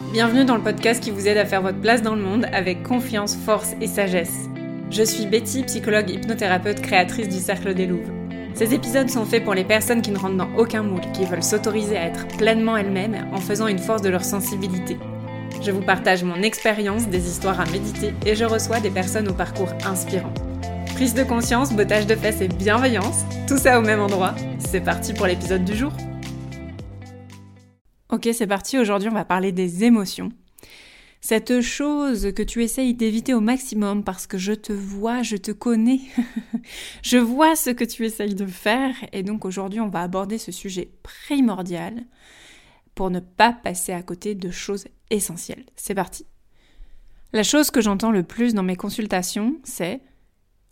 Bienvenue dans le podcast qui vous aide à faire votre place dans le monde avec confiance, force et sagesse. Je suis Betty, psychologue hypnothérapeute créatrice du Cercle des Louves. Ces épisodes sont faits pour les personnes qui ne rentrent dans aucun moule, qui veulent s'autoriser à être pleinement elles-mêmes en faisant une force de leur sensibilité. Je vous partage mon expérience, des histoires à méditer et je reçois des personnes au parcours inspirant. Prise de conscience, bottage de fesses et bienveillance, tout ça au même endroit. C'est parti pour l'épisode du jour. Ok, c'est parti. Aujourd'hui, on va parler des émotions. Cette chose que tu essayes d'éviter au maximum parce que je te vois, je te connais. je vois ce que tu essayes de faire. Et donc aujourd'hui, on va aborder ce sujet primordial pour ne pas passer à côté de choses essentielles. C'est parti. La chose que j'entends le plus dans mes consultations, c'est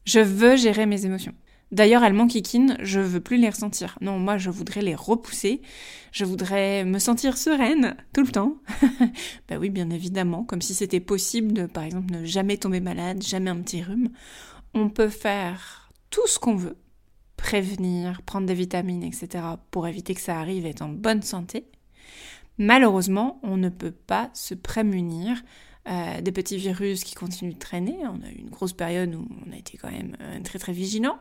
je veux gérer mes émotions. D'ailleurs, elles m'enquiquinent, je veux plus les ressentir. Non, moi, je voudrais les repousser. Je voudrais me sentir sereine tout le temps. bah oui, bien évidemment, comme si c'était possible de, par exemple, ne jamais tomber malade, jamais un petit rhume. On peut faire tout ce qu'on veut, prévenir, prendre des vitamines, etc., pour éviter que ça arrive et être en bonne santé. Malheureusement, on ne peut pas se prémunir euh, des petits virus qui continuent de traîner. On a eu une grosse période où on a été quand même euh, très très vigilant.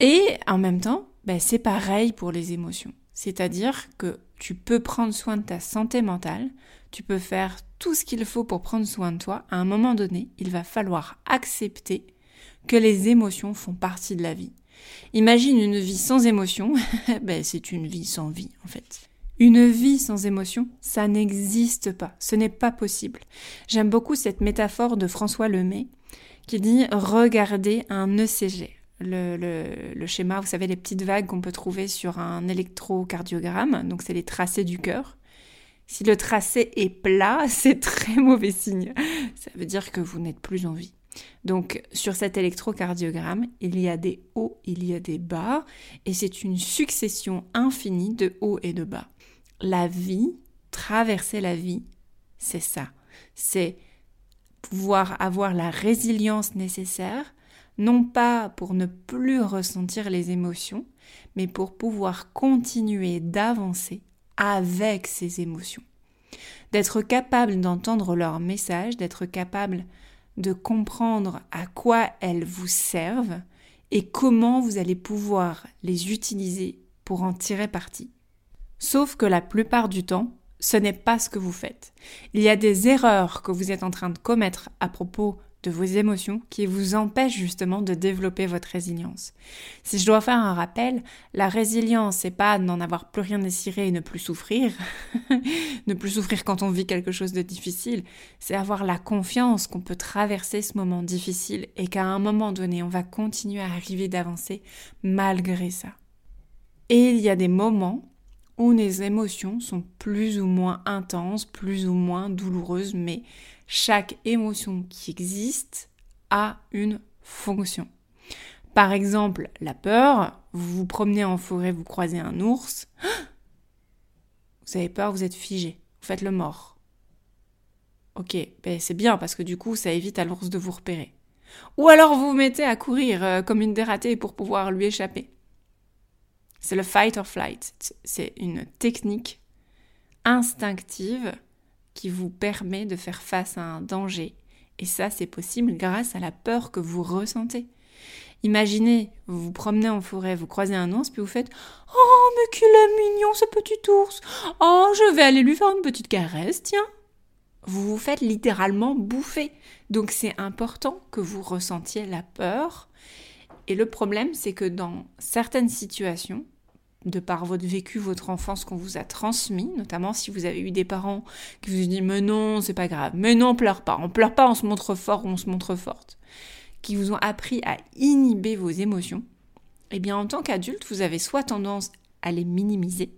Et en même temps, ben, c'est pareil pour les émotions. C'est-à-dire que tu peux prendre soin de ta santé mentale, tu peux faire tout ce qu'il faut pour prendre soin de toi. À un moment donné, il va falloir accepter que les émotions font partie de la vie. Imagine une vie sans émotion, ben, c'est une vie sans vie en fait. Une vie sans émotion, ça n'existe pas, ce n'est pas possible. J'aime beaucoup cette métaphore de François Lemay qui dit regardez un ECG. Le, schéma, vous savez, les petites vagues qu'on peut trouver sur un électrocardiogramme, donc c'est les tracés du cœur. Si le tracé est plat, c'est très mauvais signe. Ça veut dire que vous n'êtes plus en vie. Donc sur cet électrocardiogramme, il y a des hauts, il y a des bas, et c'est une succession infinie de hauts et de bas la vie, traverser la vie, c'est ça. C'est pouvoir avoir la résilience nécessaire, non pas pour ne plus ressentir les émotions, mais pour pouvoir continuer d'avancer avec ces émotions. D'être capable d'entendre leurs messages, d'être capable de comprendre à quoi elles vous servent et comment vous allez pouvoir les utiliser pour en tirer parti. Sauf que la plupart du temps, ce n'est pas ce que vous faites. Il y a des erreurs que vous êtes en train de commettre à propos de vos émotions qui vous empêchent justement de développer votre résilience. Si je dois faire un rappel, la résilience, c'est pas n'en avoir plus rien désiré et ne plus souffrir, ne plus souffrir quand on vit quelque chose de difficile, c'est avoir la confiance qu'on peut traverser ce moment difficile et qu'à un moment donné, on va continuer à arriver d'avancer malgré ça. Et il y a des moments où les émotions sont plus ou moins intenses, plus ou moins douloureuses, mais chaque émotion qui existe a une fonction. Par exemple, la peur, vous vous promenez en forêt, vous croisez un ours, vous avez peur, vous êtes figé, vous faites le mort. Ok, ben c'est bien parce que du coup ça évite à l'ours de vous repérer. Ou alors vous vous mettez à courir euh, comme une dératée pour pouvoir lui échapper. C'est le fight or flight. C'est une technique instinctive qui vous permet de faire face à un danger. Et ça, c'est possible grâce à la peur que vous ressentez. Imaginez, vous vous promenez en forêt, vous croisez un ours, puis vous faites Oh, mais qu'il est mignon ce petit ours Oh, je vais aller lui faire une petite caresse, tiens Vous vous faites littéralement bouffer. Donc c'est important que vous ressentiez la peur et le problème, c'est que dans certaines situations, de par votre vécu, votre enfance qu'on vous a transmis, notamment si vous avez eu des parents qui vous ont dit mais non, c'est pas grave, mais non, on pleure pas, on pleure pas, on se montre fort ou on se montre forte, qui vous ont appris à inhiber vos émotions, eh bien en tant qu'adulte, vous avez soit tendance à les minimiser,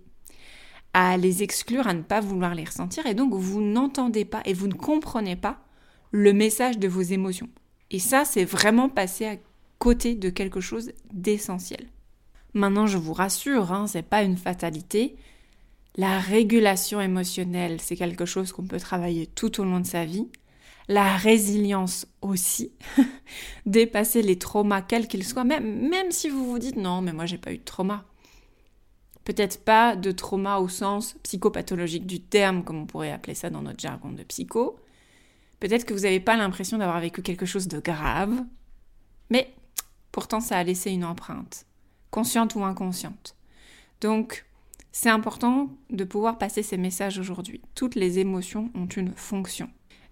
à les exclure, à ne pas vouloir les ressentir, et donc vous n'entendez pas et vous ne comprenez pas le message de vos émotions. Et ça, c'est vraiment passer à côté de quelque chose d'essentiel. Maintenant, je vous rassure, hein, c'est pas une fatalité. La régulation émotionnelle, c'est quelque chose qu'on peut travailler tout au long de sa vie. La résilience aussi. Dépasser les traumas, quels qu'ils soient, même, même si vous vous dites non, mais moi j'ai pas eu de trauma. Peut-être pas de trauma au sens psychopathologique du terme, comme on pourrait appeler ça dans notre jargon de psycho. Peut-être que vous n'avez pas l'impression d'avoir vécu quelque chose de grave, mais pourtant ça a laissé une empreinte, consciente ou inconsciente. Donc, c'est important de pouvoir passer ces messages aujourd'hui. Toutes les émotions ont une fonction.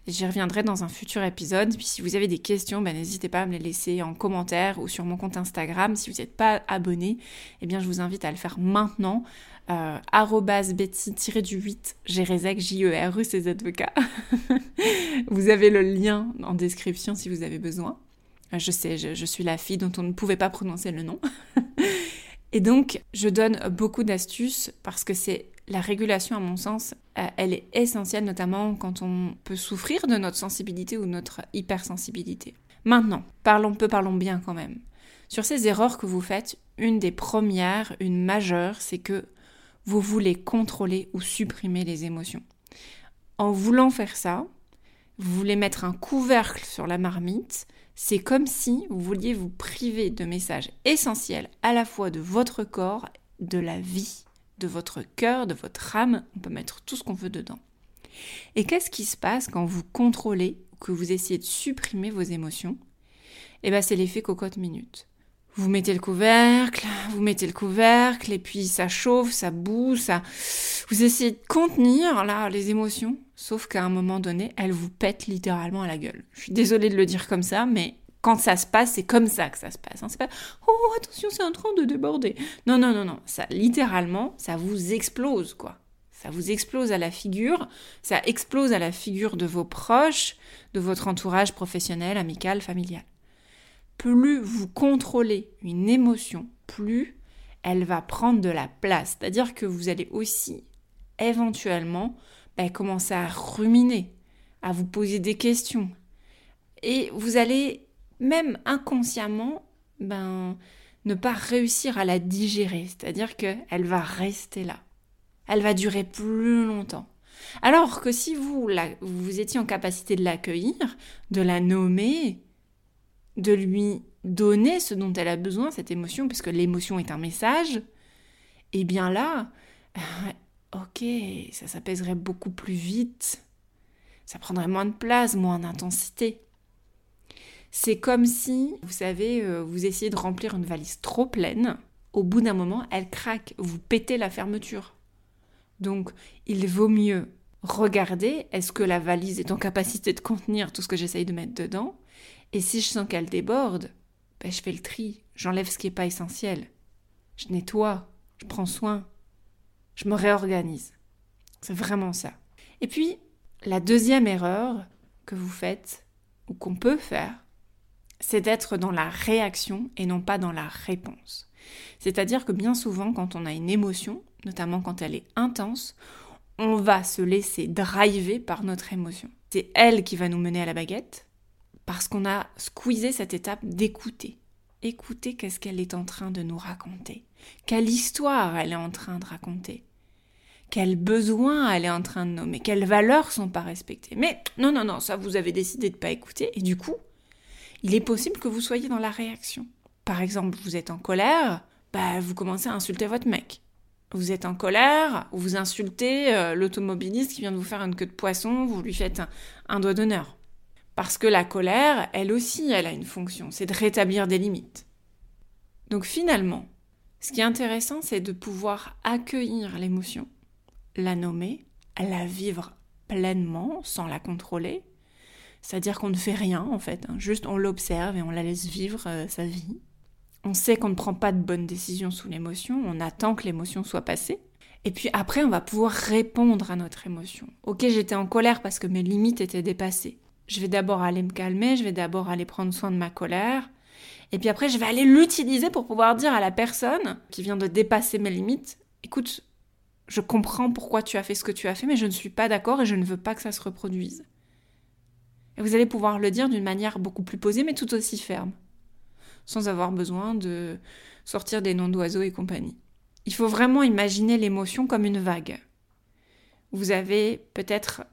J'y reviendrai dans un futur épisode. Puis si vous avez des questions, ben, n'hésitez pas à me les laisser en commentaire ou sur mon compte Instagram. Si vous n'êtes pas abonné, eh bien je vous invite à le faire maintenant. Euh, Betty-du-8 Gérezek, J-E-R-E, vous avez le lien en description si vous avez besoin. Euh, je sais, je suis la fille dont on ne pouvait pas prononcer le nom. Et donc, je donne beaucoup d'astuces parce que c'est la régulation, à mon sens, euh, elle est essentielle, notamment quand on peut souffrir de notre sensibilité ou notre hypersensibilité. Maintenant, parlons peu, parlons bien quand même. Sur ces erreurs que vous faites, une des premières, une majeure, c'est que vous voulez contrôler ou supprimer les émotions. En voulant faire ça, vous voulez mettre un couvercle sur la marmite, c'est comme si vous vouliez vous priver de messages essentiels à la fois de votre corps, de la vie de votre cœur, de votre âme, on peut mettre tout ce qu'on veut dedans. Et qu'est-ce qui se passe quand vous contrôlez ou que vous essayez de supprimer vos émotions? Eh bien, c'est l'effet cocotte minute. Vous mettez le couvercle, vous mettez le couvercle, et puis ça chauffe, ça bouge, ça... Vous essayez de contenir, là, les émotions, sauf qu'à un moment donné, elles vous pètent littéralement à la gueule. Je suis désolée de le dire comme ça, mais quand ça se passe, c'est comme ça que ça se passe. Hein. C'est pas oh attention, c'est en train de déborder. Non non non non, ça littéralement, ça vous explose quoi. Ça vous explose à la figure, ça explose à la figure de vos proches, de votre entourage professionnel, amical, familial. Plus vous contrôlez une émotion, plus elle va prendre de la place. C'est-à-dire que vous allez aussi éventuellement ben, commencer à ruminer, à vous poser des questions. Et vous allez même inconsciemment, ben, ne pas réussir à la digérer, c'est-à-dire qu'elle va rester là. Elle va durer plus longtemps. Alors que si vous, vous étiez en capacité de l'accueillir, de la nommer, de lui donner ce dont elle a besoin, cette émotion, puisque l'émotion est un message, eh bien là, ok, ça s'apaiserait beaucoup plus vite, ça prendrait moins de place, moins d'intensité. C'est comme si, vous savez, euh, vous essayez de remplir une valise trop pleine. Au bout d'un moment, elle craque, vous pétez la fermeture. Donc, il vaut mieux regarder est-ce que la valise est en capacité de contenir tout ce que j'essaye de mettre dedans? Et si je sens qu'elle déborde, ben, je fais le tri, j'enlève ce qui n'est pas essentiel. Je nettoie, je prends soin, je me réorganise. C'est vraiment ça. Et puis, la deuxième erreur que vous faites, ou qu'on peut faire, c'est d'être dans la réaction et non pas dans la réponse. C'est-à-dire que bien souvent, quand on a une émotion, notamment quand elle est intense, on va se laisser driver par notre émotion. C'est elle qui va nous mener à la baguette, parce qu'on a squeezé cette étape d'écouter. Écouter qu'est-ce qu'elle est en train de nous raconter. Quelle histoire elle est en train de raconter. Quels besoins elle est en train de nommer. Quelles valeurs sont pas respectées. Mais non, non, non, ça vous avez décidé de pas écouter. Et du coup, il est possible que vous soyez dans la réaction. Par exemple, vous êtes en colère, bah, vous commencez à insulter votre mec. Vous êtes en colère, vous insultez euh, l'automobiliste qui vient de vous faire une queue de poisson, vous lui faites un, doigt d'honneur. Parce que la colère, elle aussi, elle a une fonction, c'est de rétablir des limites. Donc finalement, ce qui est intéressant, c'est de pouvoir accueillir l'émotion, la nommer, la vivre pleinement, sans la contrôler, c'est-à-dire qu'on ne fait rien en fait, hein. juste on l'observe et on la laisse vivre euh, sa vie. On sait qu'on ne prend pas de bonnes décisions sous l'émotion, on attend que l'émotion soit passée. Et puis après, on va pouvoir répondre à notre émotion. Ok, j'étais en colère parce que mes limites étaient dépassées. Je vais d'abord aller me calmer, je vais d'abord aller prendre soin de ma colère. Et puis après, je vais aller l'utiliser pour pouvoir dire à la personne qui vient de dépasser mes limites, écoute, je comprends pourquoi tu as fait ce que tu as fait, mais je ne suis pas d'accord et je ne veux pas que ça se reproduise. Et vous allez pouvoir le dire d'une manière beaucoup plus posée, mais tout aussi ferme, sans avoir besoin de sortir des noms d'oiseaux et compagnie. Il faut vraiment imaginer l'émotion comme une vague. Vous avez peut-être,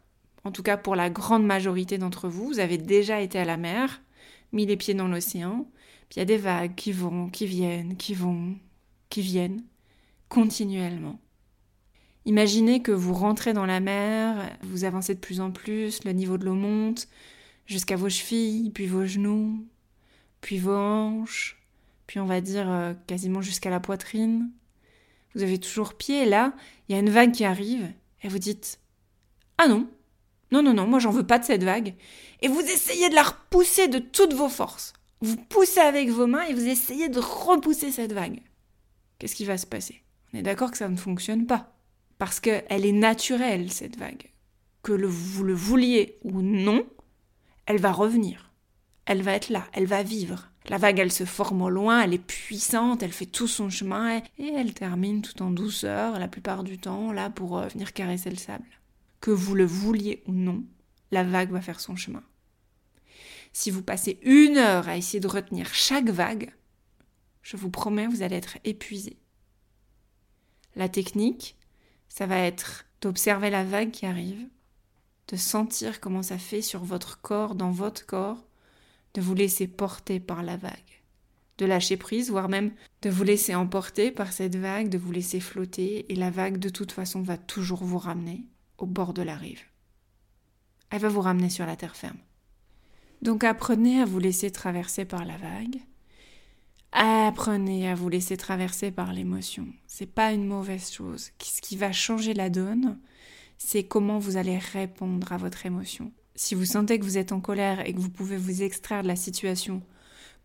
en tout cas pour la grande majorité d'entre vous, vous avez déjà été à la mer, mis les pieds dans l'océan, puis il y a des vagues qui vont, qui viennent, qui vont, qui viennent. continuellement. Imaginez que vous rentrez dans la mer, vous avancez de plus en plus, le niveau de l'eau monte jusqu'à vos chevilles, puis vos genoux, puis vos hanches, puis on va dire euh, quasiment jusqu'à la poitrine. Vous avez toujours pied, et là, il y a une vague qui arrive, et vous dites Ah non, non, non, non, moi j'en veux pas de cette vague. Et vous essayez de la repousser de toutes vos forces. Vous poussez avec vos mains et vous essayez de repousser cette vague. Qu'est-ce qui va se passer? On est d'accord que ça ne fonctionne pas. Parce qu'elle est naturelle, cette vague. Que vous le vouliez ou non, elle va revenir. Elle va être là, elle va vivre. La vague, elle se forme au loin, elle est puissante, elle fait tout son chemin et elle termine tout en douceur, la plupart du temps, là pour euh, venir caresser le sable. Que vous le vouliez ou non, la vague va faire son chemin. Si vous passez une heure à essayer de retenir chaque vague, je vous promets, vous allez être épuisé. La technique, ça va être d'observer la vague qui arrive, de sentir comment ça fait sur votre corps, dans votre corps, de vous laisser porter par la vague, de lâcher prise, voire même de vous laisser emporter par cette vague, de vous laisser flotter, et la vague de toute façon va toujours vous ramener au bord de la rive. Elle va vous ramener sur la terre ferme. Donc apprenez à vous laisser traverser par la vague. Apprenez à vous laisser traverser par l'émotion. C'est pas une mauvaise chose. Ce qui va changer la donne, c'est comment vous allez répondre à votre émotion. Si vous sentez que vous êtes en colère et que vous pouvez vous extraire de la situation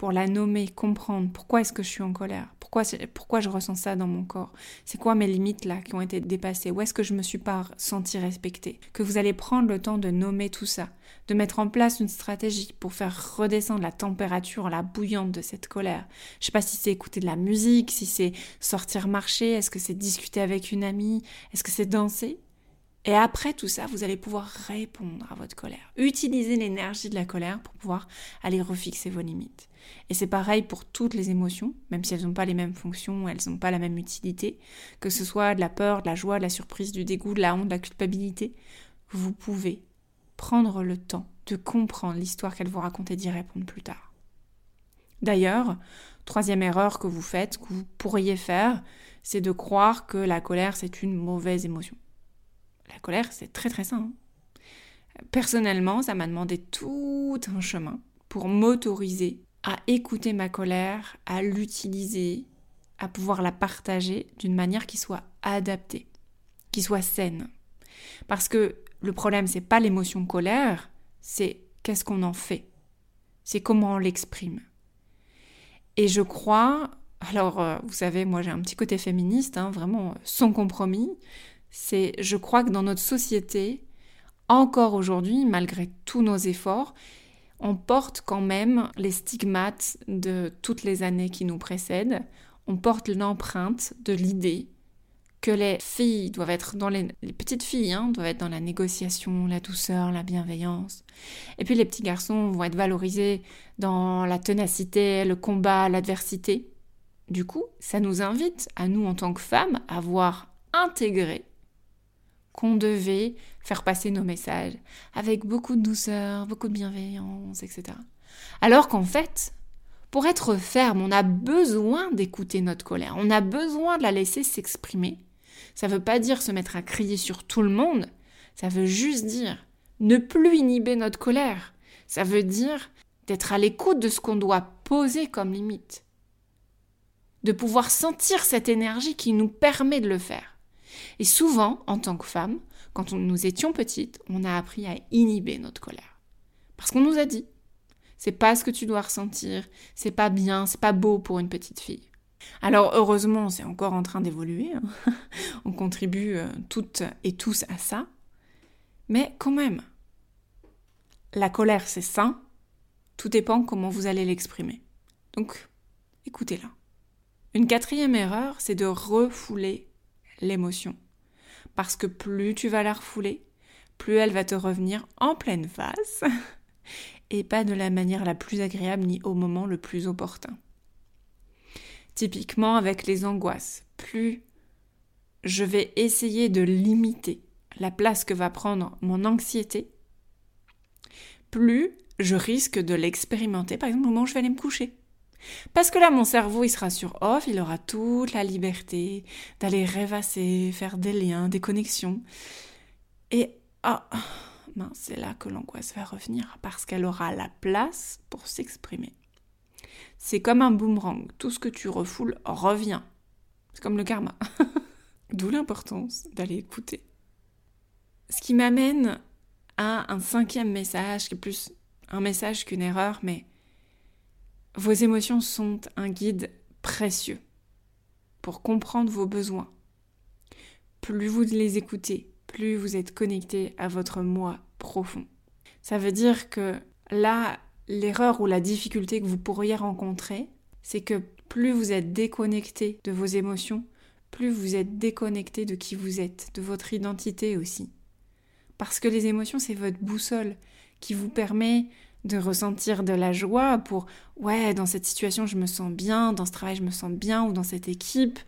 pour la nommer, comprendre pourquoi est-ce que je suis en colère, pourquoi, pourquoi je ressens ça dans mon corps, c'est quoi mes limites là qui ont été dépassées, où est-ce que je me suis pas senti respectée, que vous allez prendre le temps de nommer tout ça, de mettre en place une stratégie pour faire redescendre la température, la bouillante de cette colère. Je sais pas si c'est écouter de la musique, si c'est sortir marcher, est-ce que c'est discuter avec une amie, est-ce que c'est danser, et après tout ça, vous allez pouvoir répondre à votre colère. Utiliser l'énergie de la colère pour pouvoir aller refixer vos limites. Et c'est pareil pour toutes les émotions, même si elles n'ont pas les mêmes fonctions, elles n'ont pas la même utilité, que ce soit de la peur, de la joie, de la surprise, du dégoût, de la honte, de la culpabilité, vous pouvez prendre le temps de comprendre l'histoire qu'elle vous raconte et d'y répondre plus tard. D'ailleurs, troisième erreur que vous faites, que vous pourriez faire, c'est de croire que la colère c'est une mauvaise émotion. La colère, c'est très très simple. Personnellement, ça m'a demandé tout un chemin pour m'autoriser à écouter ma colère, à l'utiliser, à pouvoir la partager d'une manière qui soit adaptée, qui soit saine. Parce que le problème, c'est pas l'émotion colère, c'est qu'est-ce qu'on en fait? C'est comment on l'exprime. Et je crois, alors euh, vous savez, moi j'ai un petit côté féministe, hein, vraiment sans compromis c'est, je crois que dans notre société, encore aujourd'hui, malgré tous nos efforts, on porte quand même les stigmates de toutes les années qui nous précèdent. On porte l'empreinte de l'idée que les filles doivent être dans les, petites filles hein, doivent être dans la négociation, la douceur, la bienveillance. Et puis les petits garçons vont être valorisés dans la ténacité, le combat, l'adversité. Du coup, ça nous invite à nous en tant que femmes à voir intégré qu'on devait faire passer nos messages avec beaucoup de douceur, beaucoup de bienveillance, etc. Alors qu'en fait, pour être ferme, on a besoin d'écouter notre colère, on a besoin de la laisser s'exprimer. Ça ne veut pas dire se mettre à crier sur tout le monde, ça veut juste dire ne plus inhiber notre colère. Ça veut dire d'être à l'écoute de ce qu'on doit poser comme limite. De pouvoir sentir cette énergie qui nous permet de le faire. Et souvent, en tant que femme, quand nous étions petites, on a appris à inhiber notre colère. Parce qu'on nous a dit, c'est pas ce que tu dois ressentir, c'est pas bien, c'est pas beau pour une petite fille. Alors heureusement, c'est encore en train d'évoluer, hein. on contribue euh, toutes et tous à ça, mais quand même, la colère c'est sain, tout dépend comment vous allez l'exprimer. Donc, écoutez-la. Une quatrième erreur, c'est de refouler l'émotion. Parce que plus tu vas la refouler, plus elle va te revenir en pleine face, et pas de la manière la plus agréable ni au moment le plus opportun. Typiquement avec les angoisses, plus je vais essayer de limiter la place que va prendre mon anxiété, plus je risque de l'expérimenter, par exemple au moment où je vais aller me coucher. Parce que là, mon cerveau, il sera sur off, il aura toute la liberté d'aller rêvasser, faire des liens, des connexions. Et ah, c'est là que l'angoisse va revenir, parce qu'elle aura la place pour s'exprimer. C'est comme un boomerang, tout ce que tu refoules revient. C'est comme le karma. D'où l'importance d'aller écouter. Ce qui m'amène à un cinquième message, qui est plus un message qu'une erreur, mais vos émotions sont un guide précieux pour comprendre vos besoins. Plus vous les écoutez, plus vous êtes connecté à votre moi profond. Ça veut dire que là, l'erreur ou la difficulté que vous pourriez rencontrer, c'est que plus vous êtes déconnecté de vos émotions, plus vous êtes déconnecté de qui vous êtes, de votre identité aussi. Parce que les émotions, c'est votre boussole qui vous permet de ressentir de la joie pour ouais dans cette situation je me sens bien dans ce travail je me sens bien ou dans cette équipe.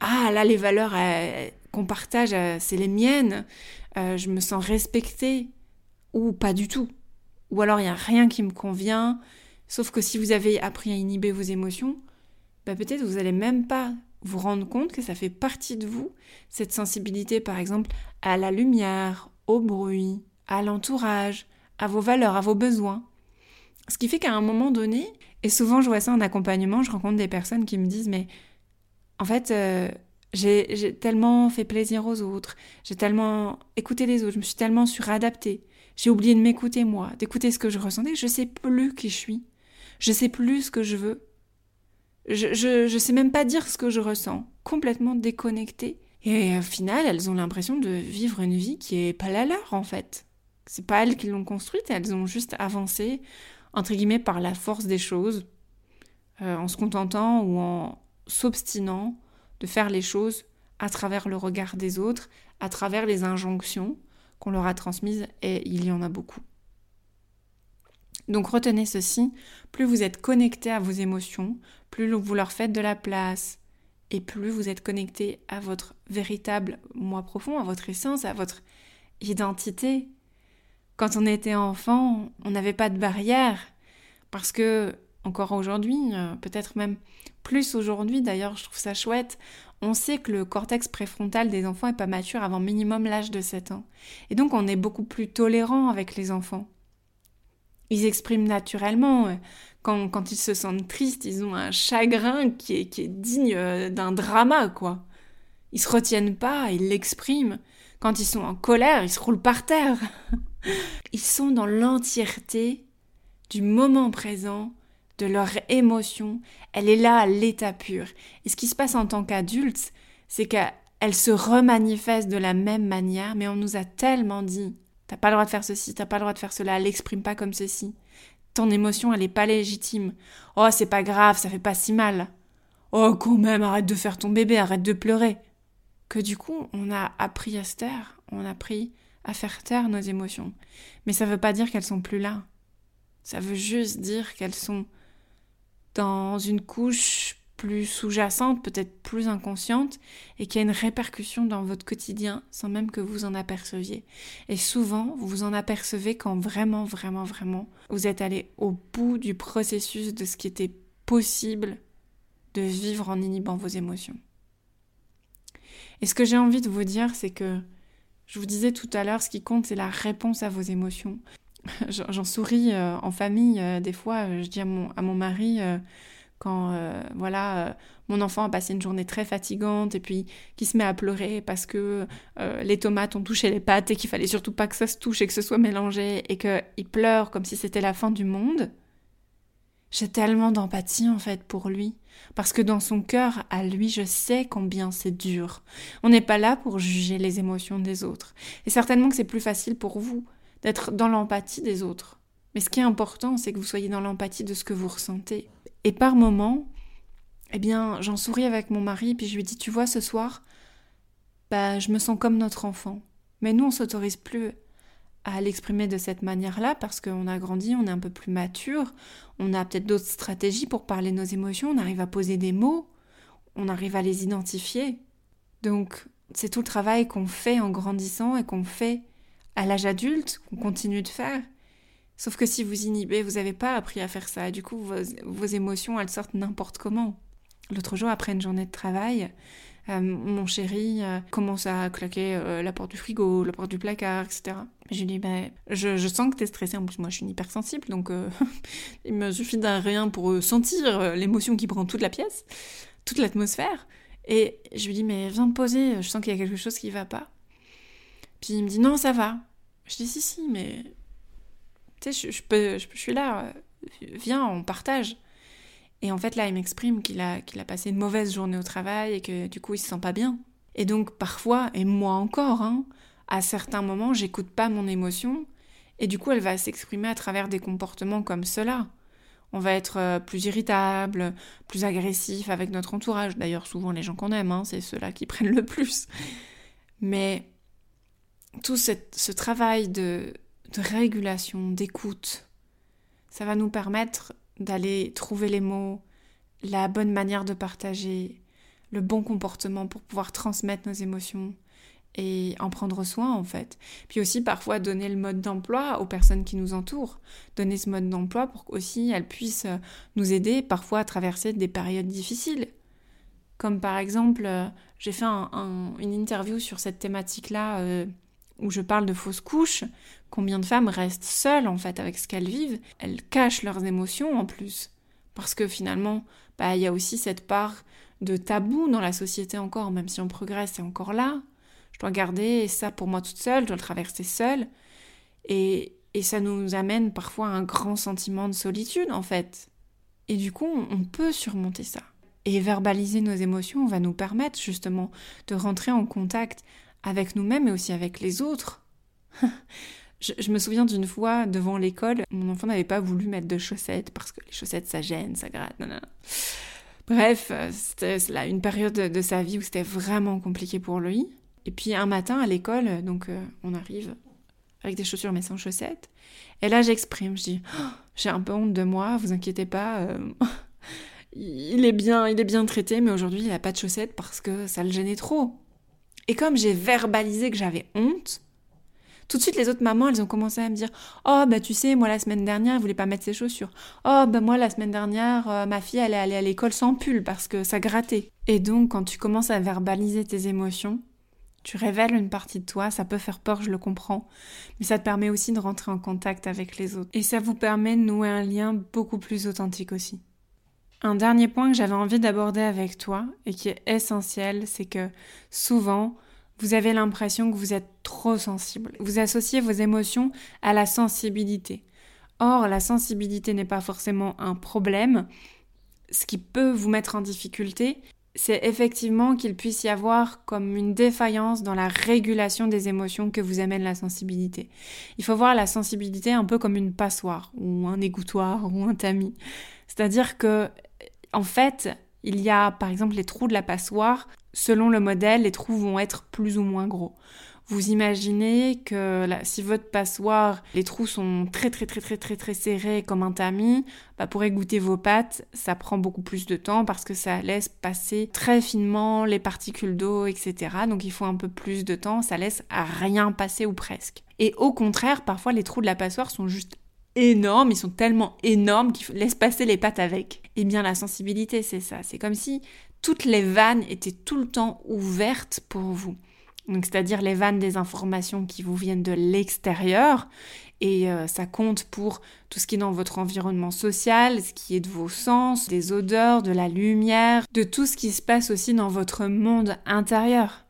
Ah là les valeurs euh, qu'on partage euh, c'est les miennes. Euh, je me sens respectée ou pas du tout. Ou alors il n'y a rien qui me convient. Sauf que si vous avez appris à inhiber vos émotions bah peut-être vous allez même pas vous rendre compte que ça fait partie de vous cette sensibilité par exemple à la lumière au bruit à l'entourage à vos valeurs, à vos besoins. Ce qui fait qu'à un moment donné, et souvent je vois ça en accompagnement, je rencontre des personnes qui me disent mais en fait euh, j'ai tellement fait plaisir aux autres, j'ai tellement écouté les autres, je me suis tellement suradaptée, j'ai oublié de m'écouter moi, d'écouter ce que je ressentais, je sais plus qui je suis, je sais plus ce que je veux, je, je, je sais même pas dire ce que je ressens, complètement déconnectée. Et au final, elles ont l'impression de vivre une vie qui est pas la leur en fait. C'est pas elles qui l'ont construite, elles ont juste avancé, entre guillemets, par la force des choses, euh, en se contentant ou en s'obstinant de faire les choses à travers le regard des autres, à travers les injonctions qu'on leur a transmises, et il y en a beaucoup. Donc retenez ceci, plus vous êtes connecté à vos émotions, plus vous leur faites de la place, et plus vous êtes connecté à votre véritable moi profond, à votre essence, à votre identité, quand on était enfant, on n'avait pas de barrière parce que encore aujourd'hui, euh, peut-être même plus aujourd'hui d'ailleurs, je trouve ça chouette, on sait que le cortex préfrontal des enfants est pas mature avant minimum l'âge de 7 ans. Et donc on est beaucoup plus tolérant avec les enfants. Ils expriment naturellement. Quand, quand ils se sentent tristes, ils ont un chagrin qui est, qui est digne euh, d'un drama, quoi. Ils se retiennent pas, ils l'expriment. Quand ils sont en colère, ils se roulent par terre. Ils sont dans l'entièreté du moment présent, de leur émotion. Elle est là à l'état pur. Et ce qui se passe en tant qu'adulte, c'est qu'elle se remanifeste de la même manière, mais on nous a tellement dit T'as pas le droit de faire ceci, t'as pas le droit de faire cela, elle l'exprime pas comme ceci. Ton émotion, elle est pas légitime. Oh, c'est pas grave, ça fait pas si mal. Oh, quand même, arrête de faire ton bébé, arrête de pleurer. Que du coup, on a appris à se taire, on a appris à faire taire nos émotions. Mais ça ne veut pas dire qu'elles sont plus là. Ça veut juste dire qu'elles sont dans une couche plus sous-jacente, peut-être plus inconsciente, et qu'il y a une répercussion dans votre quotidien sans même que vous en aperceviez. Et souvent, vous vous en apercevez quand vraiment, vraiment, vraiment, vous êtes allé au bout du processus de ce qui était possible de vivre en inhibant vos émotions. Et ce que j'ai envie de vous dire, c'est que je vous disais tout à l'heure, ce qui compte, c'est la réponse à vos émotions. J'en souris euh, en famille, euh, des fois, euh, je dis à mon, mari, quand voilà, mon enfant a passé une journée très fatigante et puis qui se met à pleurer parce que les tomates ont touché les pâtes et qu'il fallait surtout pas que ça se touche et que ce soit mélangé et qu'il pleure comme si c'était la fin du monde. J'ai tellement d'empathie en fait pour lui, parce que dans son cœur, à lui, je sais combien c'est dur. On n'est pas là pour juger les émotions des autres. Et certainement que c'est plus facile pour vous d'être dans l'empathie des autres. Mais ce qui est important, c'est que vous soyez dans l'empathie de ce que vous ressentez. Et par moments, eh bien, j'en souris avec mon mari, puis je lui dis, tu vois, ce soir, bah, je me sens comme notre enfant. Mais nous, on s'autorise plus à l'exprimer de cette manière-là parce qu'on a grandi, on est un peu plus mature, on a peut-être d'autres stratégies pour parler nos émotions, on arrive à poser des mots, on arrive à les identifier. Donc c'est tout le travail qu'on fait en grandissant et qu'on fait à l'âge adulte, qu'on continue de faire. Sauf que si vous inhibez, vous n'avez pas appris à faire ça. Du coup, vos, émotions, elles sortent n'importe comment. L'autre jour, après une journée de travail, euh, mon chéri euh, commence à claquer euh, la porte du frigo, la porte du placard, etc. Je lui dis, ben, je, je, sens que t'es stressé. En plus, moi, je suis une hypersensible, donc il me suffit d'un rien pour sentir l'émotion qui prend toute la pièce, toute l'atmosphère. Et je lui dis, mais viens te poser, je sens qu'il y a quelque chose qui va pas. Puis il me dit, non, ça va. Je dis, si, si, mais tu sais, je, peux, je, suis là, viens, on partage. Et en fait, là, il m'exprime qu'il a, a passé une mauvaise journée au travail et que du coup, il se sent pas bien. Et donc, parfois, et moi encore, hein, à certains moments, j'écoute pas mon émotion et du coup, elle va s'exprimer à travers des comportements comme cela. On va être euh, plus irritable, plus agressif avec notre entourage. D'ailleurs, souvent, les gens qu'on aime, hein, c'est ceux-là qui prennent le plus. Mais tout ce travail de, de régulation, d'écoute. Ça va nous permettre d'aller trouver les mots, la bonne manière de partager, le bon comportement pour pouvoir transmettre nos émotions et en prendre soin en fait. Puis aussi parfois donner le mode d'emploi aux personnes qui nous entourent, donner ce mode d'emploi pour qu'aussi elles puissent nous aider parfois à traverser des périodes difficiles. Comme par exemple, euh, j'ai fait une interview sur cette thématique-là euh, où je parle de fausses couches, combien de femmes restent seules en fait avec ce qu'elles vivent, elles cachent leurs émotions en plus. Parce que finalement, bah, il y a aussi cette part de tabou dans la société encore, même si on progresse, c'est encore là. Je dois garder ça pour moi toute seule, je dois le traverser seule. Et, et ça nous amène parfois à un grand sentiment de solitude en fait. Et du coup, on peut surmonter ça. Et verbaliser nos émotions va nous permettre justement de rentrer en contact avec nous-mêmes et aussi avec les autres. je, me souviens d'une fois devant l'école, mon enfant n'avait pas voulu mettre de chaussettes parce que les chaussettes ça gêne, ça gratte. Bref, euh, c'était là une période de sa vie où c'était vraiment compliqué pour lui. Et puis un matin à l'école, donc euh, on arrive avec des chaussures mais sans chaussettes. Et là j'exprime, je dis oh, j'ai un peu honte de moi, vous inquiétez pas. Euh, il est bien, il est bien traité, mais aujourd'hui il a pas de chaussettes parce que ça le gênait trop. Et comme j'ai verbalisé que j'avais honte, tout de suite les autres mamans, elles ont commencé à me dire "Oh bah tu sais, moi la semaine dernière, elle voulait pas mettre ses chaussures. Oh bah moi la semaine dernière, euh, ma fille elle est allée à l'école sans pull parce que ça grattait." Et donc quand tu commences à verbaliser tes émotions, tu révèles une partie de toi, ça peut faire peur, je le comprends, mais ça te permet aussi de rentrer en contact avec les autres. Et ça vous permet de nouer un lien beaucoup plus authentique aussi. Un dernier point que j'avais envie d'aborder avec toi et qui est essentiel, c'est que souvent, vous avez l'impression que vous êtes trop sensible. Vous associez vos émotions à la sensibilité. Or, la sensibilité n'est pas forcément un problème. Ce qui peut vous mettre en difficulté, c'est effectivement qu'il puisse y avoir comme une défaillance dans la régulation des émotions que vous amène la sensibilité. Il faut voir la sensibilité un peu comme une passoire ou un égouttoir ou un tamis. C'est-à-dire que en fait, il y a par exemple les trous de la passoire. Selon le modèle, les trous vont être plus ou moins gros. Vous imaginez que si votre passoire, les trous sont très très très très très très serrés comme un tamis, bah pour égoutter vos pâtes, ça prend beaucoup plus de temps parce que ça laisse passer très finement les particules d'eau, etc. Donc il faut un peu plus de temps, ça laisse à rien passer ou presque. Et au contraire, parfois les trous de la passoire sont juste énormes, ils sont tellement énormes qu'ils laissent passer les pattes avec. Eh bien la sensibilité, c'est ça. C'est comme si toutes les vannes étaient tout le temps ouvertes pour vous. Donc c'est-à-dire les vannes des informations qui vous viennent de l'extérieur et euh, ça compte pour tout ce qui est dans votre environnement social, ce qui est de vos sens, des odeurs, de la lumière, de tout ce qui se passe aussi dans votre monde intérieur.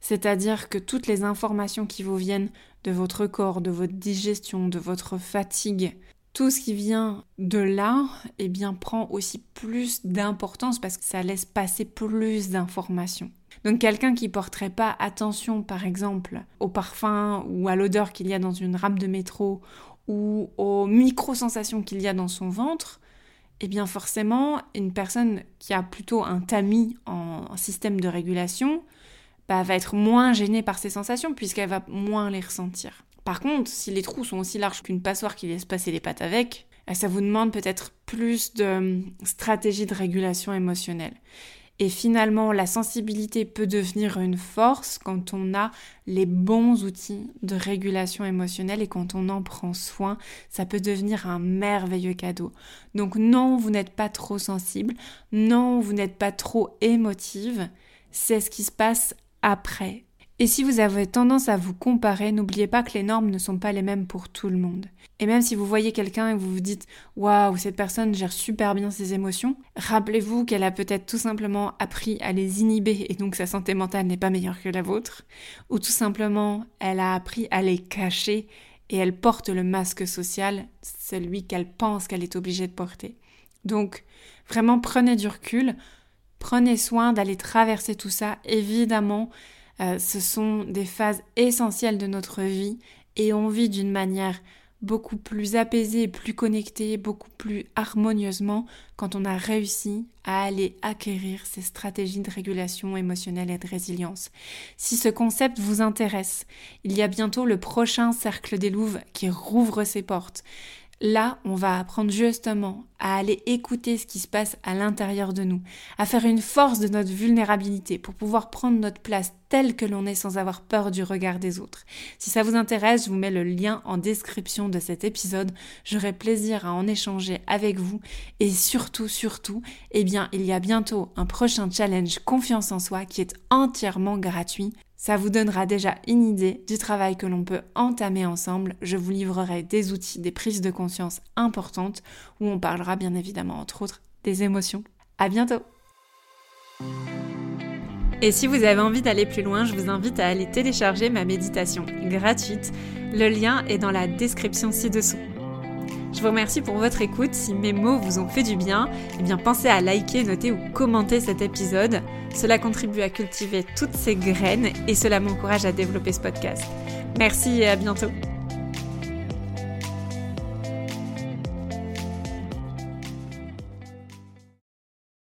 C'est-à-dire que toutes les informations qui vous viennent de votre corps, de votre digestion, de votre fatigue, tout ce qui vient de là, eh bien, prend aussi plus d'importance parce que ça laisse passer plus d'informations. Donc quelqu'un qui porterait pas attention, par exemple, au parfum ou à l'odeur qu'il y a dans une rame de métro ou aux micro-sensations qu'il y a dans son ventre, eh bien forcément, une personne qui a plutôt un tamis en système de régulation, bah, va être moins gênée par ces sensations puisqu'elle va moins les ressentir. Par contre, si les trous sont aussi larges qu'une passoire qui laisse passer les pattes avec, bah, ça vous demande peut-être plus de hum, stratégie de régulation émotionnelle. Et finalement, la sensibilité peut devenir une force quand on a les bons outils de régulation émotionnelle et quand on en prend soin, ça peut devenir un merveilleux cadeau. Donc non, vous n'êtes pas trop sensible, non, vous n'êtes pas trop émotive, c'est ce qui se passe après. Et si vous avez tendance à vous comparer, n'oubliez pas que les normes ne sont pas les mêmes pour tout le monde. Et même si vous voyez quelqu'un et vous vous dites waouh, cette personne gère super bien ses émotions, rappelez-vous qu'elle a peut-être tout simplement appris à les inhiber et donc sa santé mentale n'est pas meilleure que la vôtre, ou tout simplement elle a appris à les cacher et elle porte le masque social, celui qu'elle pense qu'elle est obligée de porter. Donc vraiment prenez du recul, prenez soin d'aller traverser tout ça, évidemment euh, ce sont des phases essentielles de notre vie et on vit d'une manière beaucoup plus apaisée, plus connectée, beaucoup plus harmonieusement quand on a réussi à aller acquérir ces stratégies de régulation émotionnelle et de résilience. Si ce concept vous intéresse, il y a bientôt le prochain cercle des Louves qui rouvre ses portes. Là, on va apprendre justement à aller écouter ce qui se passe à l'intérieur de nous, à faire une force de notre vulnérabilité pour pouvoir prendre notre place telle que l'on est sans avoir peur du regard des autres. Si ça vous intéresse, je vous mets le lien en description de cet épisode. J'aurai plaisir à en échanger avec vous et surtout, surtout, eh bien, il y a bientôt un prochain challenge confiance en soi qui est entièrement gratuit. Ça vous donnera déjà une idée du travail que l'on peut entamer ensemble. Je vous livrerai des outils, des prises de conscience importantes où on parlera bien évidemment entre autres des émotions. À bientôt! Et si vous avez envie d'aller plus loin, je vous invite à aller télécharger ma méditation gratuite. Le lien est dans la description ci-dessous. Je vous remercie pour votre écoute. Si mes mots vous ont fait du bien, eh bien pensez à liker, noter ou commenter cet épisode. Cela contribue à cultiver toutes ces graines et cela m'encourage à développer ce podcast. Merci et à bientôt.